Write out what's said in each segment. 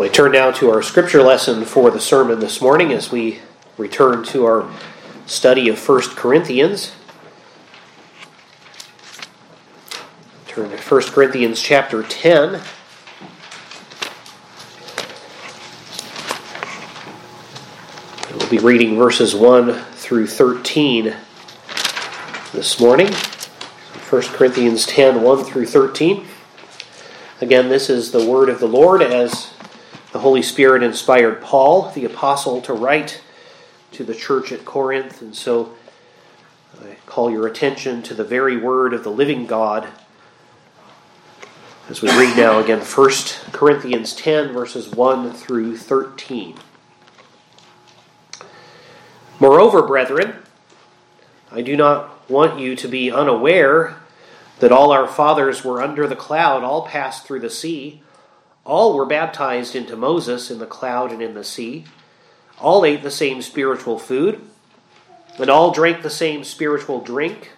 We turn now to our scripture lesson for the sermon this morning as we return to our study of 1 Corinthians. Turn to 1 Corinthians chapter 10. We'll be reading verses 1 through 13 this morning. 1 Corinthians 10 1 through 13. Again, this is the word of the Lord as the Holy Spirit inspired Paul, the apostle, to write to the church at Corinth. And so I call your attention to the very word of the living God as we read now again 1 Corinthians 10, verses 1 through 13. Moreover, brethren, I do not want you to be unaware that all our fathers were under the cloud, all passed through the sea all were baptized into Moses in the cloud and in the sea. All ate the same spiritual food, and all drank the same spiritual drink,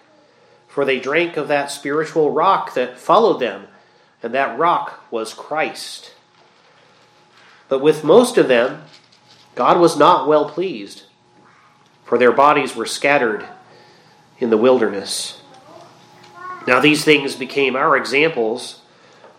for they drank of that spiritual rock that followed them, and that rock was Christ. But with most of them, God was not well pleased, for their bodies were scattered in the wilderness. Now these things became our examples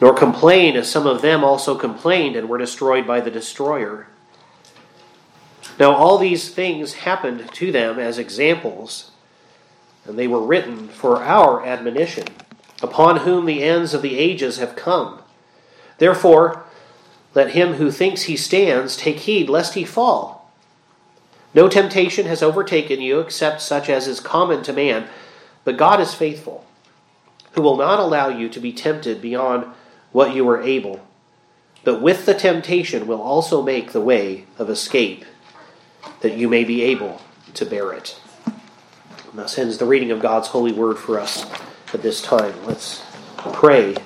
nor complain as some of them also complained and were destroyed by the destroyer. Now, all these things happened to them as examples, and they were written for our admonition, upon whom the ends of the ages have come. Therefore, let him who thinks he stands take heed lest he fall. No temptation has overtaken you except such as is common to man, but God is faithful, who will not allow you to be tempted beyond what you are able, but with the temptation will also make the way of escape, that you may be able to bear it. And thus ends the reading of God's holy word for us at this time. Let's pray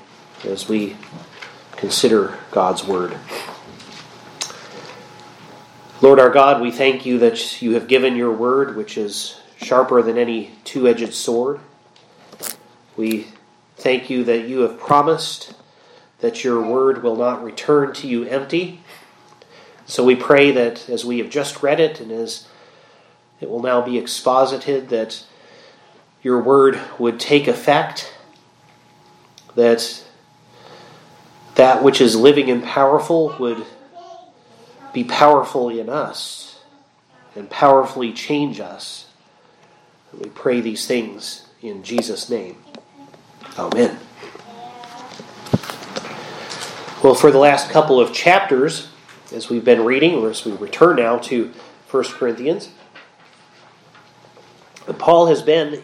as we consider God's word. Lord our God, we thank you that you have given your word, which is sharper than any two edged sword. We thank you that you have promised that your word will not return to you empty. So we pray that as we have just read it and as it will now be exposited, that your word would take effect, that that which is living and powerful would be powerful in us and powerfully change us. we pray these things in Jesus' name. Amen. Well, for the last couple of chapters, as we've been reading, or as we return now to 1 Corinthians, Paul has been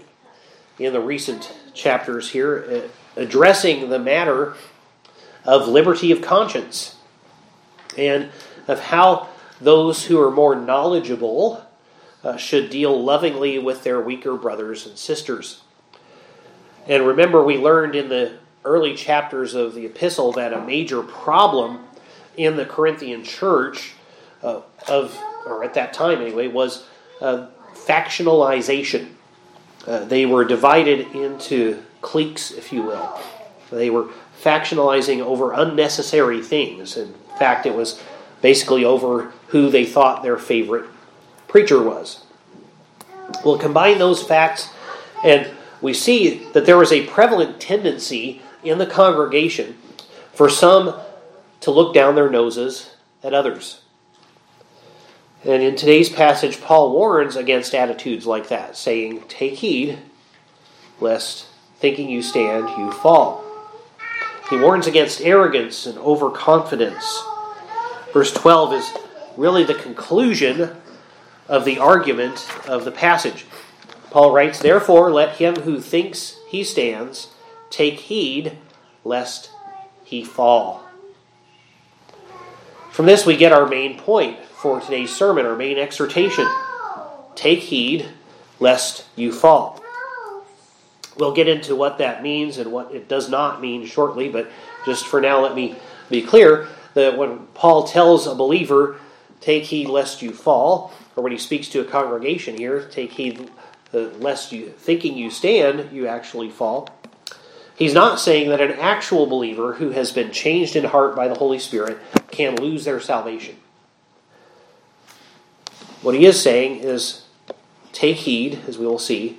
in the recent chapters here uh, addressing the matter of liberty of conscience and of how those who are more knowledgeable uh, should deal lovingly with their weaker brothers and sisters. And remember, we learned in the early chapters of the epistle that a major problem in the Corinthian church uh, of, or at that time anyway, was uh, factionalization. Uh, they were divided into cliques, if you will. They were factionalizing over unnecessary things. In fact, it was basically over who they thought their favorite preacher was. We'll combine those facts, and we see that there was a prevalent tendency in the congregation for some to look down their noses at others. And in today's passage, Paul warns against attitudes like that, saying, Take heed, lest thinking you stand, you fall. He warns against arrogance and overconfidence. Verse 12 is really the conclusion of the argument of the passage. Paul writes, Therefore, let him who thinks he stands Take heed lest he fall. From this, we get our main point for today's sermon, our main exhortation. Take heed lest you fall. We'll get into what that means and what it does not mean shortly, but just for now, let me be clear that when Paul tells a believer, take heed lest you fall, or when he speaks to a congregation here, take heed uh, lest you, thinking you stand, you actually fall. He's not saying that an actual believer who has been changed in heart by the Holy Spirit can lose their salvation. What he is saying is take heed, as we will see,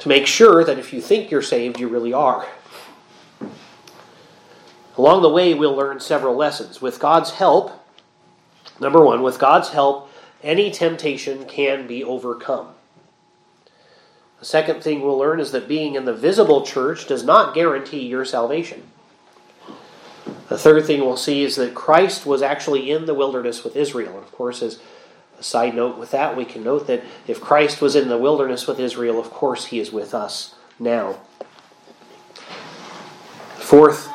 to make sure that if you think you're saved, you really are. Along the way, we'll learn several lessons. With God's help, number one, with God's help, any temptation can be overcome. The second thing we'll learn is that being in the visible church does not guarantee your salvation. The third thing we'll see is that Christ was actually in the wilderness with Israel. And of course, as a side note with that, we can note that if Christ was in the wilderness with Israel, of course he is with us now. Fourth,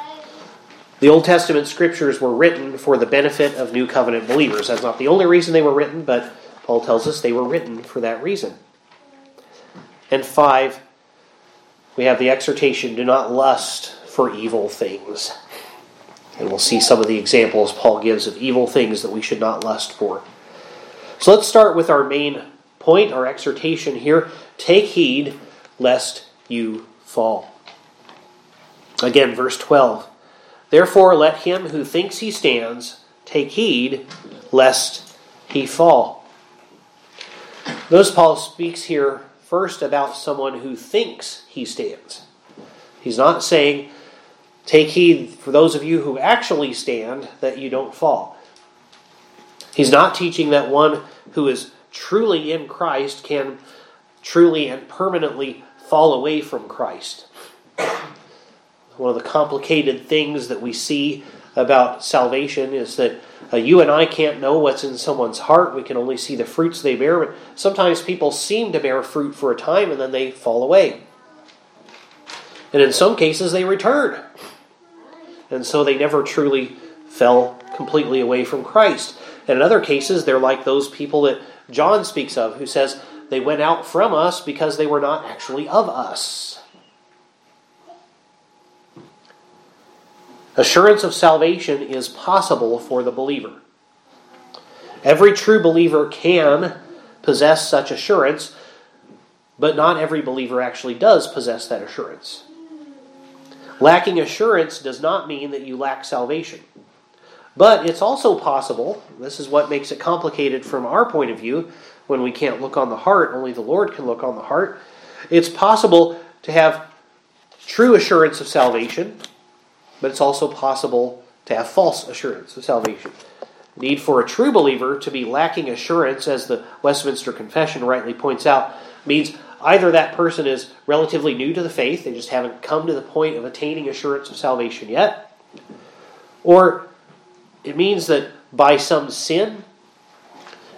the Old Testament scriptures were written for the benefit of New Covenant believers. That's not the only reason they were written, but Paul tells us they were written for that reason. And five, we have the exhortation do not lust for evil things. And we'll see some of the examples Paul gives of evil things that we should not lust for. So let's start with our main point, our exhortation here. Take heed lest you fall. Again, verse 12. Therefore, let him who thinks he stands take heed lest he fall. Notice Paul speaks here first about someone who thinks he stands. He's not saying, take heed for those of you who actually stand that you don't fall. He's not teaching that one who is truly in Christ can truly and permanently fall away from Christ. One of the complicated things that we see about salvation is that uh, you and I can't know what's in someone's heart. We can only see the fruits they bear. But sometimes people seem to bear fruit for a time and then they fall away. And in some cases, they return. And so they never truly fell completely away from Christ. And in other cases, they're like those people that John speaks of, who says they went out from us because they were not actually of us. Assurance of salvation is possible for the believer. Every true believer can possess such assurance, but not every believer actually does possess that assurance. Lacking assurance does not mean that you lack salvation. But it's also possible, this is what makes it complicated from our point of view, when we can't look on the heart, only the Lord can look on the heart. It's possible to have true assurance of salvation, but it's also possible to have false assurance of salvation. Need for a true believer to be lacking assurance, as the Westminster Confession rightly points out, means either that person is relatively new to the faith, they just haven't come to the point of attaining assurance of salvation yet, or it means that by some sin,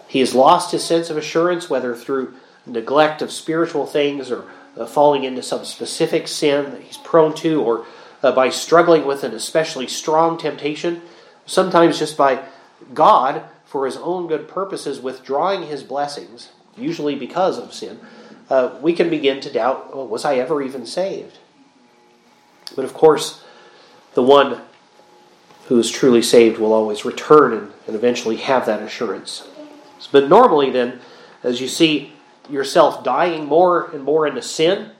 he has lost his sense of assurance, whether through neglect of spiritual things or falling into some specific sin that he's prone to, or uh, by struggling with an especially strong temptation, sometimes just by God, for his own good purposes, withdrawing his blessings, usually because of sin, uh, we can begin to doubt oh, was I ever even saved? But of course, the one who is truly saved will always return and, and eventually have that assurance. But normally, then, as you see yourself dying more and more into sin,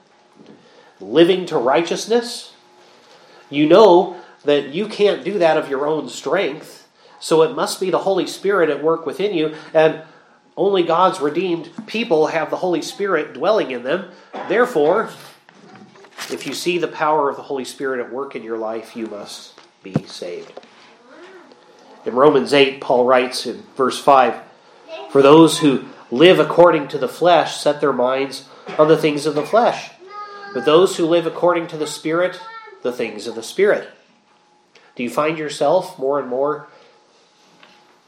living to righteousness, you know that you can't do that of your own strength. So it must be the Holy Spirit at work within you, and only God's redeemed people have the Holy Spirit dwelling in them. Therefore, if you see the power of the Holy Spirit at work in your life, you must be saved. In Romans 8, Paul writes in verse 5 For those who live according to the flesh set their minds on the things of the flesh, but those who live according to the Spirit, the things of the Spirit. Do you find yourself more and more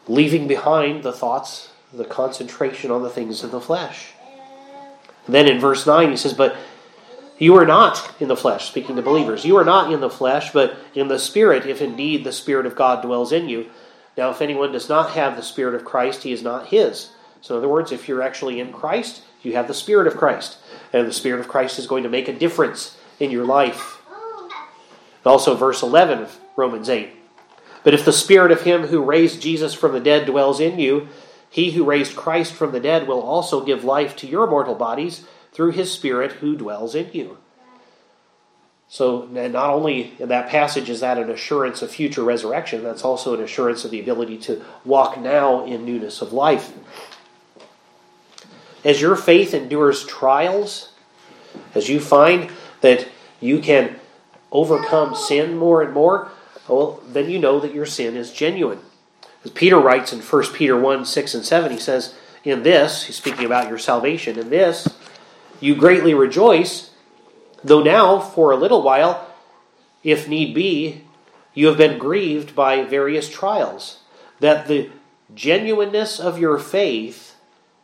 leaving behind the thoughts, the concentration on the things of the flesh? Then in verse 9, he says, But you are not in the flesh, speaking to believers. You are not in the flesh, but in the Spirit, if indeed the Spirit of God dwells in you. Now, if anyone does not have the Spirit of Christ, he is not his. So, in other words, if you're actually in Christ, you have the Spirit of Christ. And the Spirit of Christ is going to make a difference in your life. Also, verse 11 of Romans 8. But if the Spirit of him who raised Jesus from the dead dwells in you, he who raised Christ from the dead will also give life to your mortal bodies through his Spirit who dwells in you. So, not only in that passage is that an assurance of future resurrection, that's also an assurance of the ability to walk now in newness of life. As your faith endures trials, as you find that you can overcome sin more and more, well, then you know that your sin is genuine. As Peter writes in 1 Peter 1 6 and 7, he says, In this, he's speaking about your salvation, in this you greatly rejoice, though now, for a little while, if need be, you have been grieved by various trials, that the genuineness of your faith,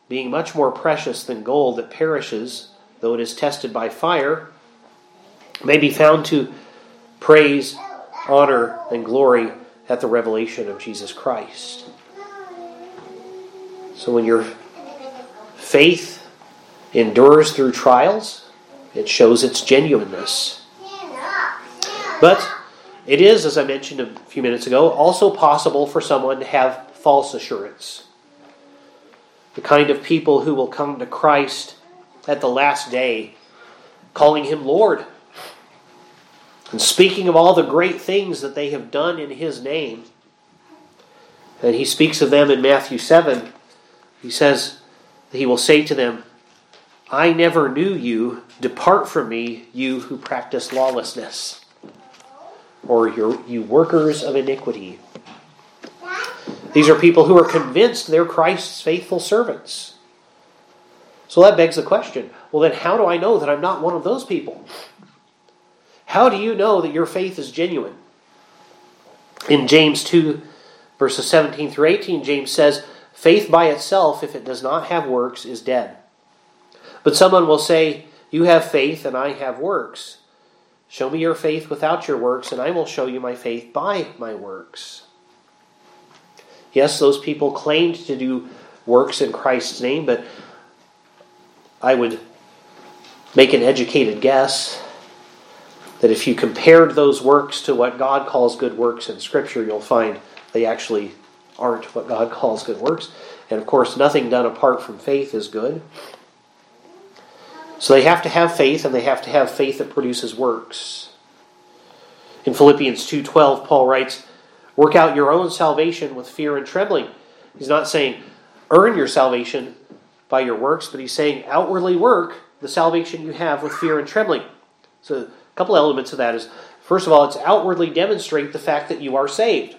being much more precious than gold that perishes, though it is tested by fire, may be found to praise, honor, and glory at the revelation of Jesus Christ. So when your faith endures through trials, it shows its genuineness. But it is, as I mentioned a few minutes ago, also possible for someone to have false assurance. The kind of people who will come to Christ at the last day, calling him Lord, and speaking of all the great things that they have done in his name. And he speaks of them in Matthew 7. He says that he will say to them, I never knew you. Depart from me, you who practice lawlessness, or you workers of iniquity. These are people who are convinced they're Christ's faithful servants. So that begs the question well, then, how do I know that I'm not one of those people? How do you know that your faith is genuine? In James 2, verses 17 through 18, James says, Faith by itself, if it does not have works, is dead. But someone will say, You have faith, and I have works. Show me your faith without your works, and I will show you my faith by my works. Yes, those people claimed to do works in Christ's name, but I would make an educated guess that if you compared those works to what God calls good works in Scripture, you'll find they actually aren't what God calls good works. And of course, nothing done apart from faith is good. So they have to have faith, and they have to have faith that produces works. In Philippians 2:12, Paul writes, "Work out your own salvation with fear and trembling." He's not saying earn your salvation by your works, but he's saying outwardly work the salvation you have with fear and trembling. So a couple elements of that is first of all, it's outwardly demonstrate the fact that you are saved.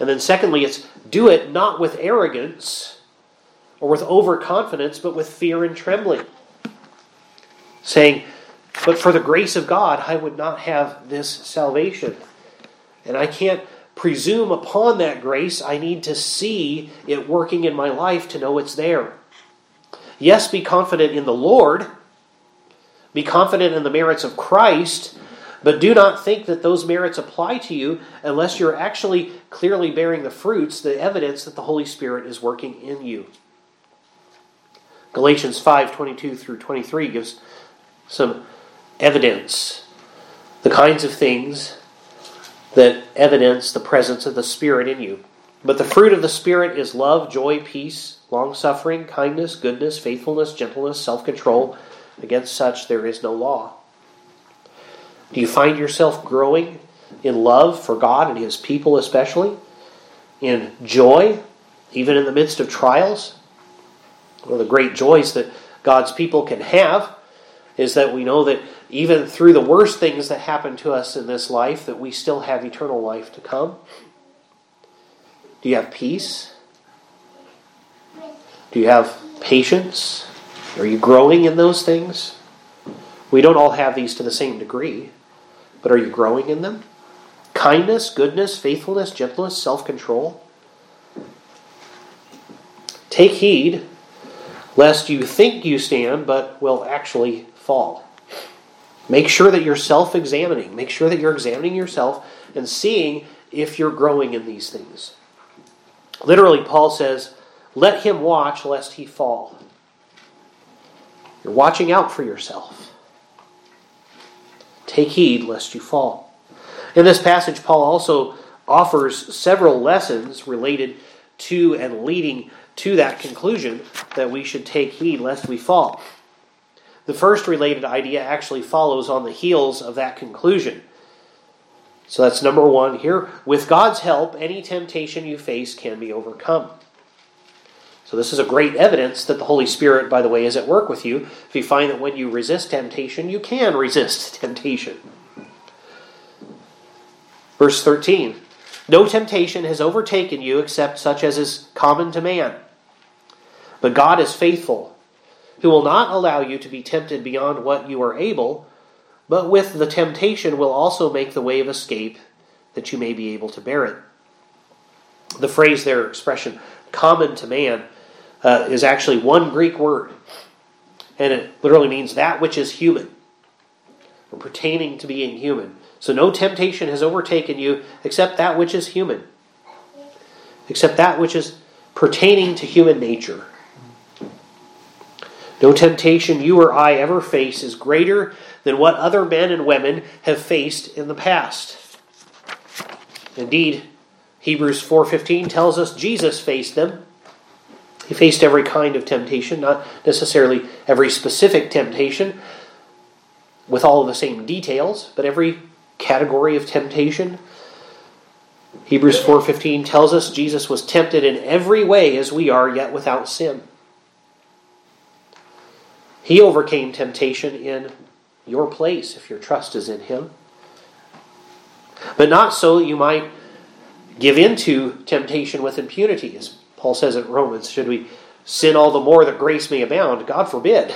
And then secondly, it's do it not with arrogance or with overconfidence, but with fear and trembling. Saying, But for the grace of God, I would not have this salvation. And I can't presume upon that grace. I need to see it working in my life to know it's there. Yes, be confident in the Lord, be confident in the merits of Christ, but do not think that those merits apply to you unless you're actually clearly bearing the fruits, the evidence that the Holy Spirit is working in you. Galatians 5 22 through 23 gives some evidence, the kinds of things that evidence the presence of the Spirit in you. But the fruit of the Spirit is love, joy, peace, long suffering, kindness, goodness, faithfulness, gentleness, self control. Against such there is no law. Do you find yourself growing in love for God and His people, especially? In joy, even in the midst of trials? One of the great joys that God's people can have is that we know that even through the worst things that happen to us in this life, that we still have eternal life to come. Do you have peace? Do you have patience? Are you growing in those things? We don't all have these to the same degree, but are you growing in them? Kindness, goodness, faithfulness, gentleness, self control. Take heed lest you think you stand but will actually fall. Make sure that you're self examining. Make sure that you're examining yourself and seeing if you're growing in these things. Literally, Paul says, Let him watch lest he fall. You're watching out for yourself. Take heed lest you fall. In this passage, Paul also offers several lessons related to and leading to that conclusion that we should take heed lest we fall. The first related idea actually follows on the heels of that conclusion. So that's number one here. With God's help, any temptation you face can be overcome. So, this is a great evidence that the Holy Spirit, by the way, is at work with you. If you find that when you resist temptation, you can resist temptation. Verse 13 No temptation has overtaken you except such as is common to man. But God is faithful, who will not allow you to be tempted beyond what you are able, but with the temptation will also make the way of escape that you may be able to bear it. The phrase there, expression, common to man, uh, is actually one Greek word, and it literally means that which is human, or pertaining to being human. So no temptation has overtaken you except that which is human, except that which is pertaining to human nature. No temptation you or I ever face is greater than what other men and women have faced in the past. Indeed, Hebrews 4:15 tells us Jesus faced them he faced every kind of temptation, not necessarily every specific temptation with all the same details, but every category of temptation. Hebrews 4:15 tells us Jesus was tempted in every way as we are yet without sin. He overcame temptation in your place if your trust is in him. But not so that you might give in to temptation with impunity, as Paul says in Romans, should we sin all the more that grace may abound? God forbid.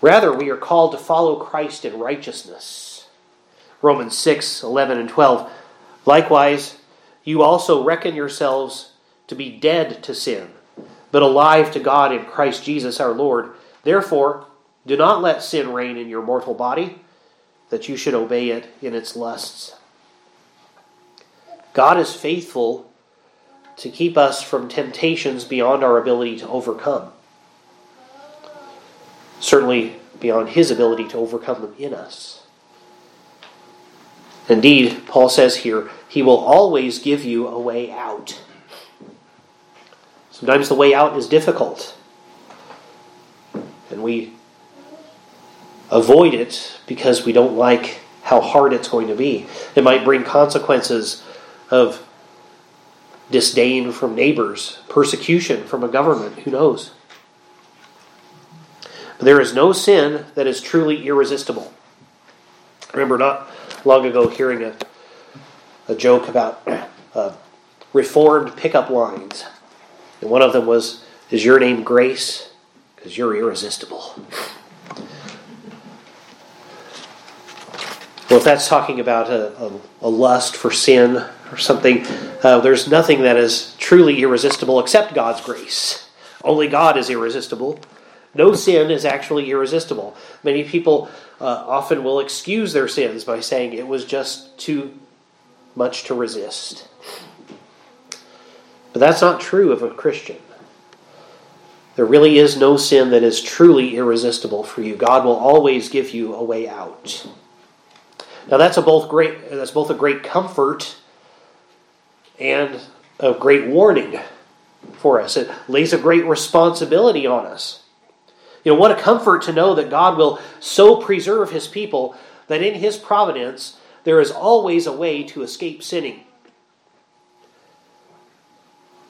Rather, we are called to follow Christ in righteousness. Romans 6 11 and 12. Likewise, you also reckon yourselves to be dead to sin, but alive to God in Christ Jesus our Lord. Therefore, do not let sin reign in your mortal body, that you should obey it in its lusts. God is faithful to keep us from temptations beyond our ability to overcome. Certainly beyond his ability to overcome them in us. Indeed, Paul says here, he will always give you a way out. Sometimes the way out is difficult. And we avoid it because we don't like how hard it's going to be. It might bring consequences of disdain from neighbors, persecution from a government, who knows? But there is no sin that is truly irresistible. I remember not long ago hearing a, a joke about uh, reformed pickup lines. And one of them was, Is your name Grace? Because you're irresistible. Well, if that's talking about a, a, a lust for sin or something, uh, there's nothing that is truly irresistible except God's grace. Only God is irresistible. No sin is actually irresistible. Many people uh, often will excuse their sins by saying it was just too much to resist. But that's not true of a Christian. There really is no sin that is truly irresistible for you. God will always give you a way out. Now that's a both great that's both a great comfort and a great warning for us. It lays a great responsibility on us. You know, what a comfort to know that God will so preserve his people that in his providence there is always a way to escape sinning.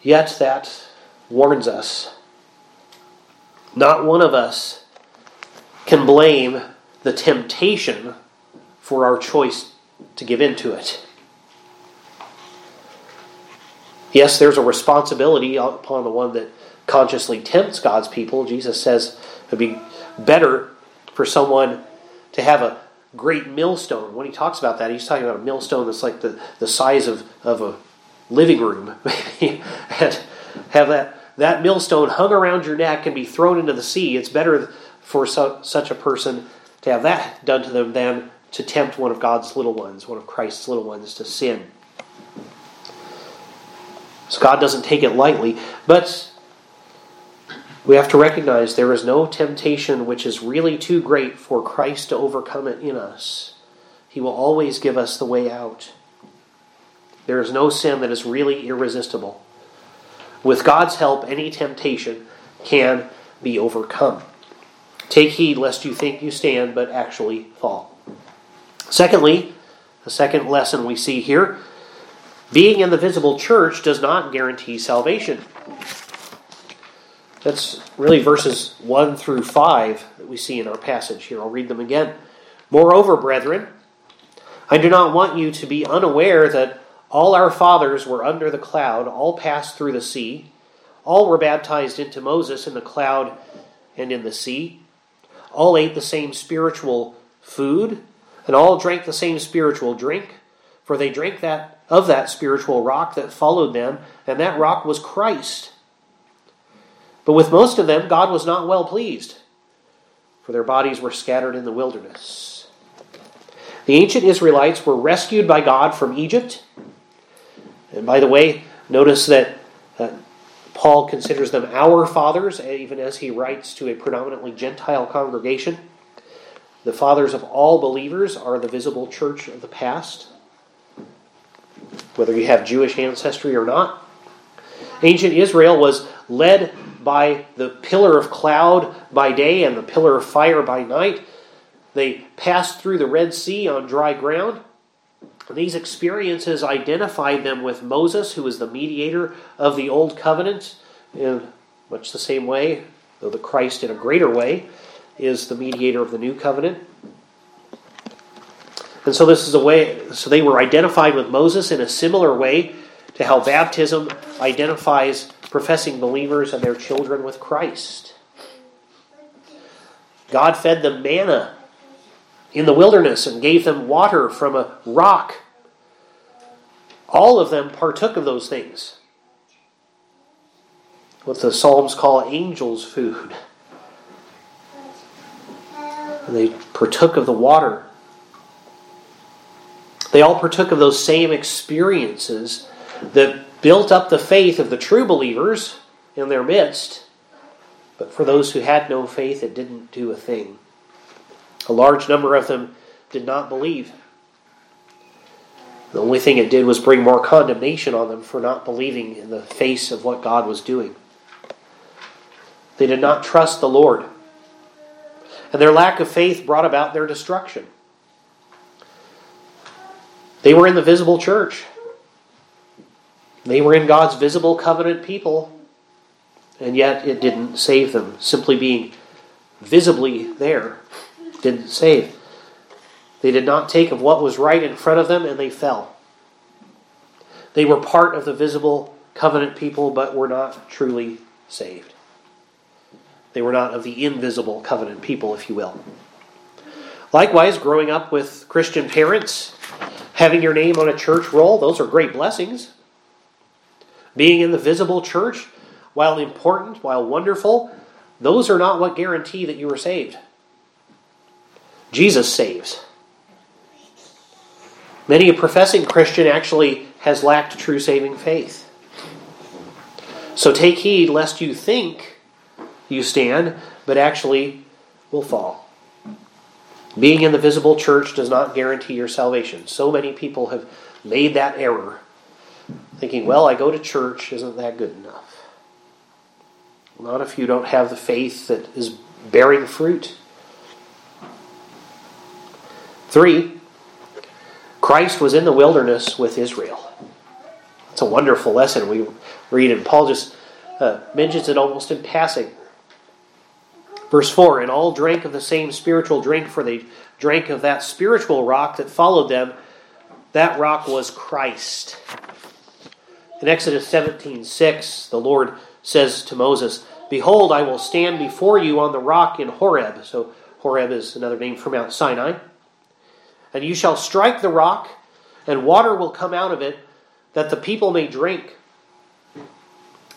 Yet that warns us. Not one of us can blame the temptation for our choice to give in to it. Yes, there's a responsibility upon the one that consciously tempts God's people. Jesus says it'd be better for someone to have a great millstone. When he talks about that, he's talking about a millstone that's like the, the size of, of a living room, and have that, that millstone hung around your neck and be thrown into the sea. It's better for such a person to have that done to them than to tempt one of God's little ones, one of Christ's little ones, to sin. So God doesn't take it lightly, but we have to recognize there is no temptation which is really too great for Christ to overcome it in us. He will always give us the way out. There is no sin that is really irresistible. With God's help, any temptation can be overcome. Take heed lest you think you stand, but actually fall. Secondly, the second lesson we see here being in the visible church does not guarantee salvation. That's really verses 1 through 5 that we see in our passage here. I'll read them again. Moreover, brethren, I do not want you to be unaware that all our fathers were under the cloud, all passed through the sea, all were baptized into Moses in the cloud and in the sea, all ate the same spiritual food, and all drank the same spiritual drink, for they drank that of that spiritual rock that followed them, and that rock was Christ. But with most of them, God was not well pleased, for their bodies were scattered in the wilderness. The ancient Israelites were rescued by God from Egypt. And by the way, notice that uh, Paul considers them our fathers, even as he writes to a predominantly Gentile congregation. The fathers of all believers are the visible church of the past, whether you have Jewish ancestry or not. Ancient Israel was led by the pillar of cloud by day and the pillar of fire by night. They passed through the Red Sea on dry ground. These experiences identified them with Moses, who was the mediator of the Old Covenant, in much the same way, though the Christ in a greater way is the mediator of the New Covenant. And so this is a way, so they were identified with Moses in a similar way to how baptism identifies professing believers and their children with Christ. God fed them manna in the wilderness and gave them water from a rock. All of them partook of those things. What the Psalms call angels' food. And they partook of the water. They all partook of those same experiences that built up the faith of the true believers in their midst, but for those who had no faith, it didn't do a thing. A large number of them did not believe. The only thing it did was bring more condemnation on them for not believing in the face of what God was doing. They did not trust the Lord. And their lack of faith brought about their destruction. They were in the visible church. They were in God's visible covenant people, and yet it didn't save them. Simply being visibly there didn't save. They did not take of what was right in front of them, and they fell. They were part of the visible covenant people, but were not truly saved. They were not of the invisible covenant people, if you will. Likewise, growing up with Christian parents, having your name on a church roll, those are great blessings. Being in the visible church, while important, while wonderful, those are not what guarantee that you are saved. Jesus saves. Many a professing Christian actually has lacked true saving faith. So take heed lest you think you stand, but actually will fall. Being in the visible church does not guarantee your salvation. So many people have made that error thinking, well, I go to church, isn't that good enough? Not if you don't have the faith that is bearing fruit. Three, Christ was in the wilderness with Israel. It's a wonderful lesson we read, and Paul just uh, mentions it almost in passing. Verse 4 And all drank of the same spiritual drink, for they drank of that spiritual rock that followed them. That rock was Christ. In Exodus 17 6, the Lord says to Moses, Behold, I will stand before you on the rock in Horeb. So, Horeb is another name for Mount Sinai. And you shall strike the rock, and water will come out of it, that the people may drink.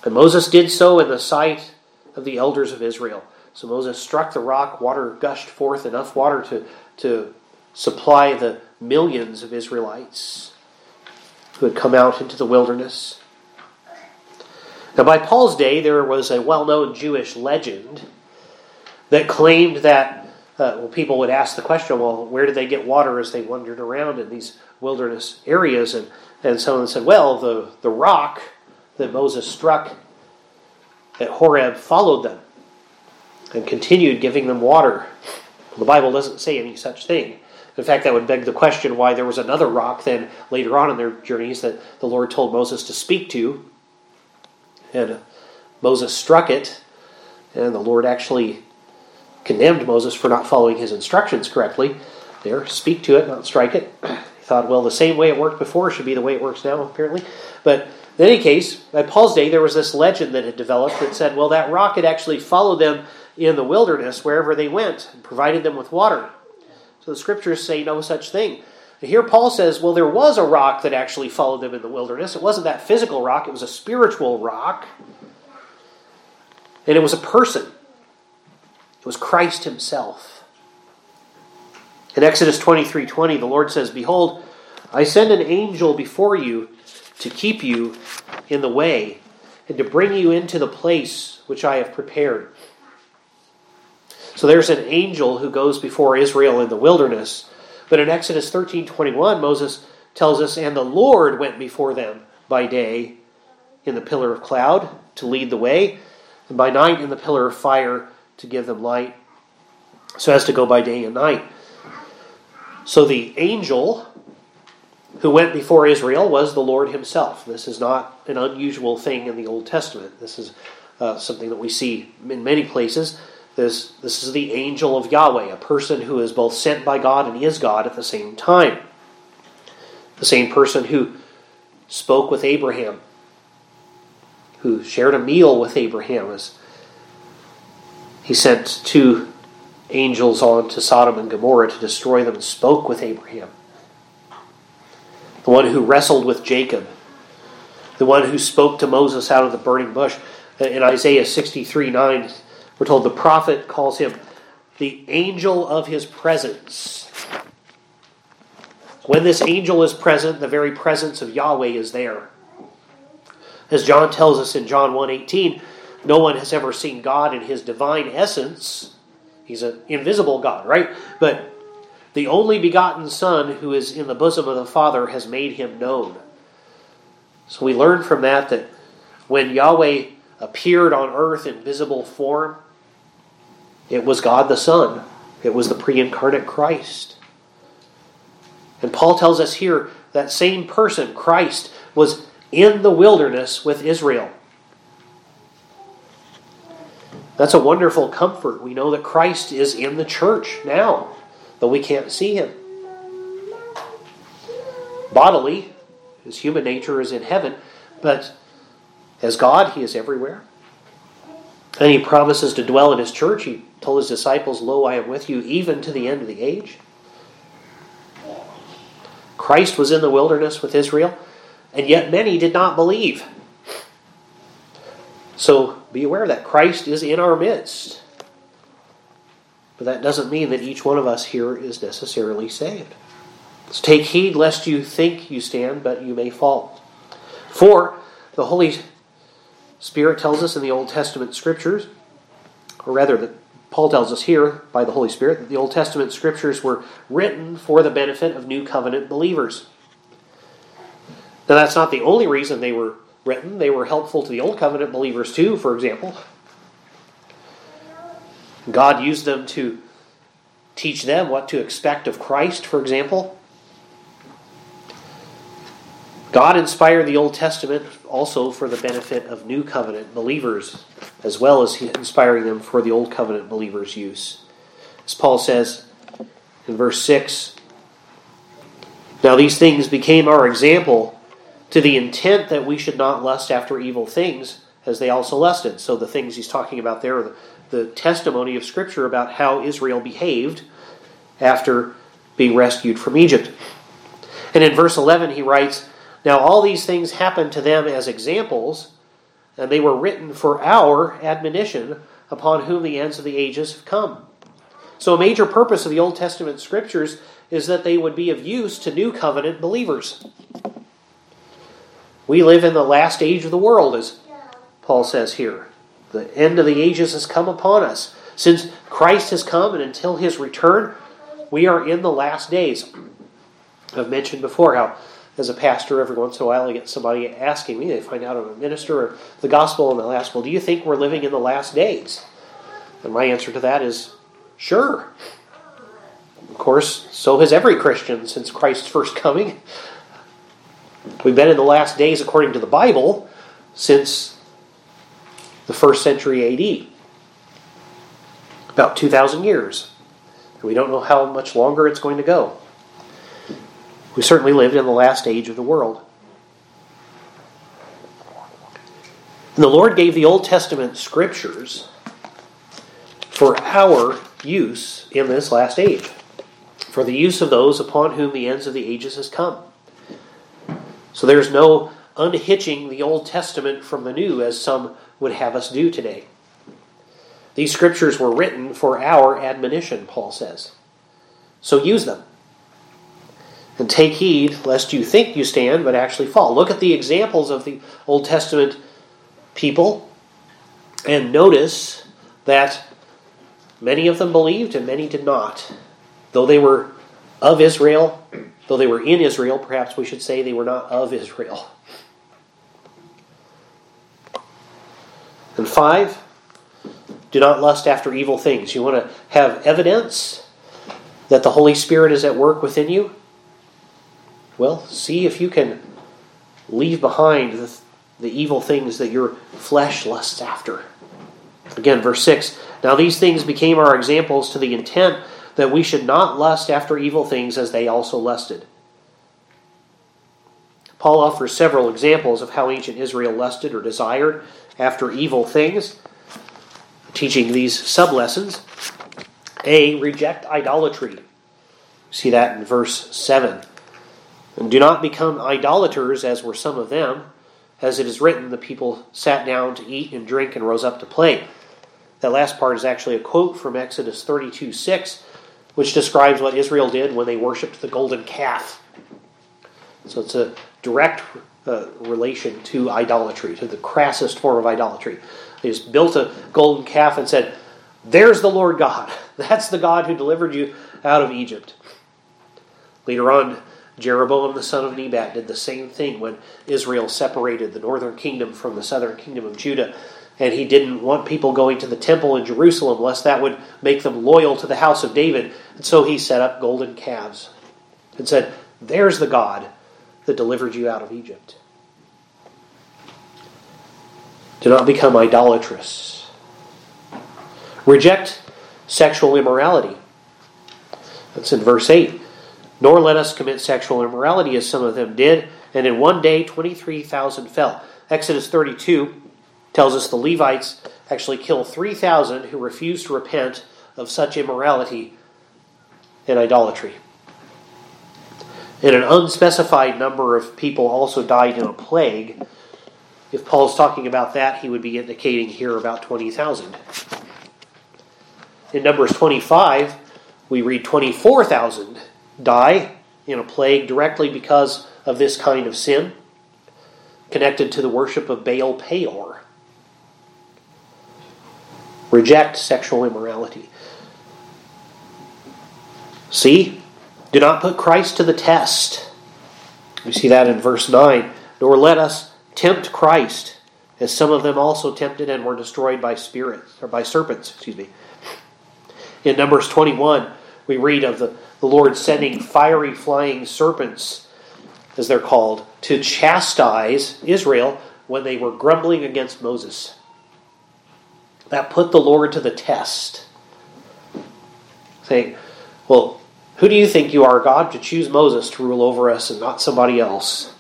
And Moses did so in the sight of the elders of Israel. So Moses struck the rock, water gushed forth, enough water to, to supply the millions of Israelites who had come out into the wilderness. Now, by Paul's day, there was a well known Jewish legend that claimed that uh, well, people would ask the question, well, where did they get water as they wandered around in these wilderness areas? And, and someone said, well, the, the rock that Moses struck at Horeb followed them and continued giving them water. The Bible doesn't say any such thing. In fact, that would beg the question why there was another rock then later on in their journeys that the Lord told Moses to speak to. And Moses struck it, and the Lord actually condemned Moses for not following his instructions correctly. There, speak to it, not strike it. He thought, well, the same way it worked before should be the way it works now, apparently. But in any case, by Paul's day, there was this legend that had developed that said, well, that rock had actually followed them in the wilderness wherever they went and provided them with water. So the scriptures say no such thing. here Paul says, well, there was a rock that actually followed them in the wilderness. It wasn't that physical rock, it was a spiritual rock. And it was a person. It was Christ himself. In Exodus 23 20, the Lord says, Behold, I send an angel before you to keep you in the way and to bring you into the place which I have prepared. So there's an angel who goes before Israel in the wilderness. But in Exodus 13 21, Moses tells us, And the Lord went before them by day in the pillar of cloud to lead the way, and by night in the pillar of fire to give them light, so as to go by day and night. So the angel who went before Israel was the Lord himself. This is not an unusual thing in the Old Testament. This is uh, something that we see in many places. This, this is the angel of Yahweh, a person who is both sent by God and is God at the same time. The same person who spoke with Abraham, who shared a meal with Abraham, as he sent two angels on to Sodom and Gomorrah to destroy them and spoke with Abraham. The one who wrestled with Jacob. The one who spoke to Moses out of the burning bush. In Isaiah 63 9, we're told the prophet calls him the angel of his presence. When this angel is present, the very presence of Yahweh is there. As John tells us in John 1:18, no one has ever seen God in his divine essence. He's an invisible God, right? But the only begotten Son who is in the bosom of the Father has made him known. So we learn from that that when Yahweh appeared on earth in visible form, it was God the Son. It was the pre incarnate Christ. And Paul tells us here that same person, Christ, was in the wilderness with Israel. That's a wonderful comfort. We know that Christ is in the church now, though we can't see him. Bodily, his human nature is in heaven, but as God, he is everywhere. And he promises to dwell in his church. He told his disciples, Lo, I am with you even to the end of the age. Christ was in the wilderness with Israel, and yet many did not believe. So be aware that Christ is in our midst. But that doesn't mean that each one of us here is necessarily saved. So take heed lest you think you stand, but you may fall. Four the Holy Spirit tells us in the Old Testament scriptures, or rather, that Paul tells us here by the Holy Spirit, that the Old Testament scriptures were written for the benefit of new covenant believers. Now, that's not the only reason they were written. They were helpful to the Old Covenant believers too, for example. God used them to teach them what to expect of Christ, for example. God inspired the Old Testament also for the benefit of New Covenant believers, as well as inspiring them for the Old Covenant believers' use. As Paul says in verse 6 Now these things became our example to the intent that we should not lust after evil things as they also lusted. So the things he's talking about there are the, the testimony of Scripture about how Israel behaved after being rescued from Egypt. And in verse 11, he writes, Now all these things happened to them as examples, and they were written for our admonition, upon whom the ends of the ages have come. So, a major purpose of the Old Testament scriptures is that they would be of use to new covenant believers. We live in the last age of the world, as Paul says here. The end of the ages has come upon us. Since Christ has come and until his return, we are in the last days. I've mentioned before how, as a pastor, every once in a while I get somebody asking me, they find out I'm a minister of the gospel, and they'll ask, Well, do you think we're living in the last days? And my answer to that is, Sure. Of course, so has every Christian since Christ's first coming. We've been in the last days according to the Bible since the first century AD. About 2,000 years. We don't know how much longer it's going to go. We certainly lived in the last age of the world. The Lord gave the Old Testament scriptures for our use in this last age, for the use of those upon whom the ends of the ages has come. So there's no unhitching the Old Testament from the New as some would have us do today. These scriptures were written for our admonition, Paul says. So use them. And take heed lest you think you stand but actually fall. Look at the examples of the Old Testament people and notice that many of them believed and many did not. Though they were of Israel, though they were in Israel, perhaps we should say they were not of Israel. And five, do not lust after evil things. You want to have evidence that the Holy Spirit is at work within you? Well, see if you can leave behind the, the evil things that your flesh lusts after. Again, verse 6 Now these things became our examples to the intent that we should not lust after evil things as they also lusted. Paul offers several examples of how ancient Israel lusted or desired after evil things teaching these sub lessons. A, reject idolatry. See that in verse 7. And do not become idolaters, as were some of them. As it is written, the people sat down to eat and drink and rose up to play. That last part is actually a quote from Exodus 32 6, which describes what Israel did when they worshipped the golden calf. So it's a direct uh, relation to idolatry, to the crassest form of idolatry. They just built a golden calf and said, There's the Lord God. That's the God who delivered you out of Egypt. Later on, Jeroboam the son of Nebat did the same thing when Israel separated the northern kingdom from the southern kingdom of Judah. And he didn't want people going to the temple in Jerusalem, lest that would make them loyal to the house of David. And so he set up golden calves and said, There's the God that delivered you out of Egypt. Do not become idolatrous. Reject sexual immorality. That's in verse 8. Nor let us commit sexual immorality as some of them did, and in one day 23,000 fell. Exodus 32 tells us the Levites actually kill 3,000 who refuse to repent of such immorality and idolatry. And an unspecified number of people also died in a plague if Paul's talking about that, he would be indicating here about 20,000. In Numbers 25, we read 24,000 die in a plague directly because of this kind of sin, connected to the worship of Baal Peor. Reject sexual immorality. See, do not put Christ to the test. We see that in verse 9. Nor let us tempt Christ, as some of them also tempted and were destroyed by spirits or by serpents, excuse me. In Numbers 21, we read of the, the Lord sending fiery flying serpents, as they're called, to chastise Israel when they were grumbling against Moses. That put the Lord to the test. Saying, Well, who do you think you are, God, to choose Moses to rule over us and not somebody else?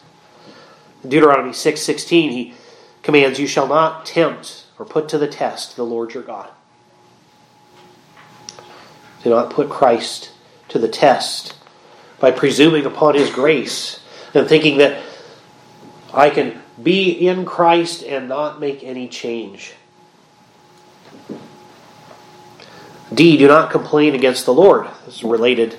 In Deuteronomy 6:16 he commands you shall not tempt or put to the test the Lord your God. Do not put Christ to the test by presuming upon his grace and thinking that I can be in Christ and not make any change. D. Do not complain against the Lord. This is related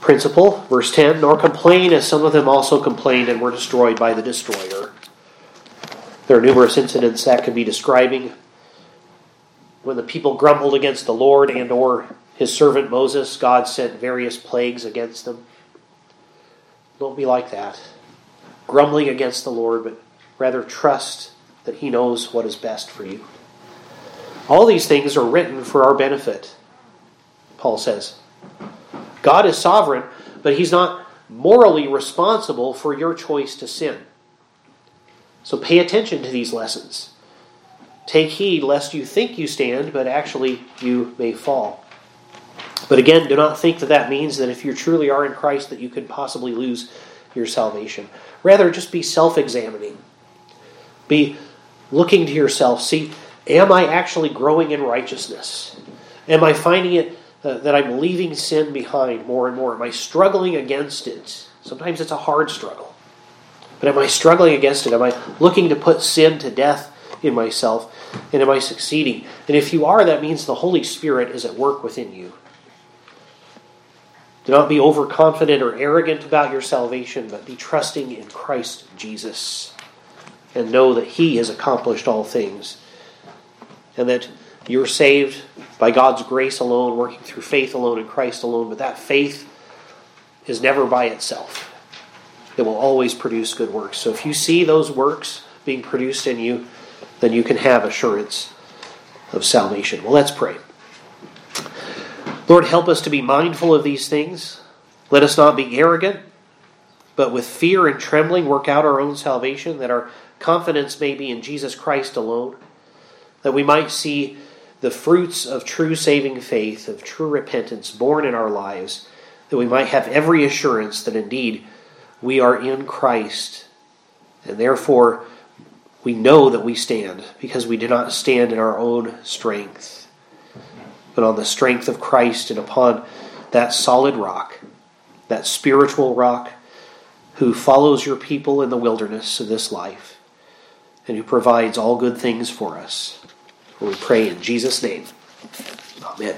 principle. Verse 10 Nor complain as some of them also complained and were destroyed by the destroyer. There are numerous incidents that could be describing when the people grumbled against the Lord and or his servant Moses, God sent various plagues against them. Don't be like that. Grumbling against the Lord, but rather trust that he knows what is best for you. All these things are written for our benefit, Paul says. God is sovereign, but he's not morally responsible for your choice to sin. So pay attention to these lessons. Take heed lest you think you stand, but actually you may fall. But again, do not think that that means that if you truly are in Christ that you could possibly lose your salvation. Rather, just be self-examining. Be looking to yourself. See, am I actually growing in righteousness? Am I finding it uh, that I'm leaving sin behind more and more? Am I struggling against it? Sometimes it's a hard struggle. But am I struggling against it? Am I looking to put sin to death in myself? And am I succeeding? And if you are, that means the Holy Spirit is at work within you. Do not be overconfident or arrogant about your salvation, but be trusting in Christ Jesus. And know that He has accomplished all things. And that you're saved by God's grace alone, working through faith alone in Christ alone. But that faith is never by itself, it will always produce good works. So if you see those works being produced in you, then you can have assurance of salvation. Well, let's pray. Lord, help us to be mindful of these things. Let us not be arrogant, but with fear and trembling work out our own salvation, that our confidence may be in Jesus Christ alone, that we might see the fruits of true saving faith, of true repentance born in our lives, that we might have every assurance that indeed we are in Christ, and therefore we know that we stand, because we do not stand in our own strength but on the strength of Christ and upon that solid rock, that spiritual rock, who follows your people in the wilderness of this life and who provides all good things for us. We pray in Jesus' name. Amen.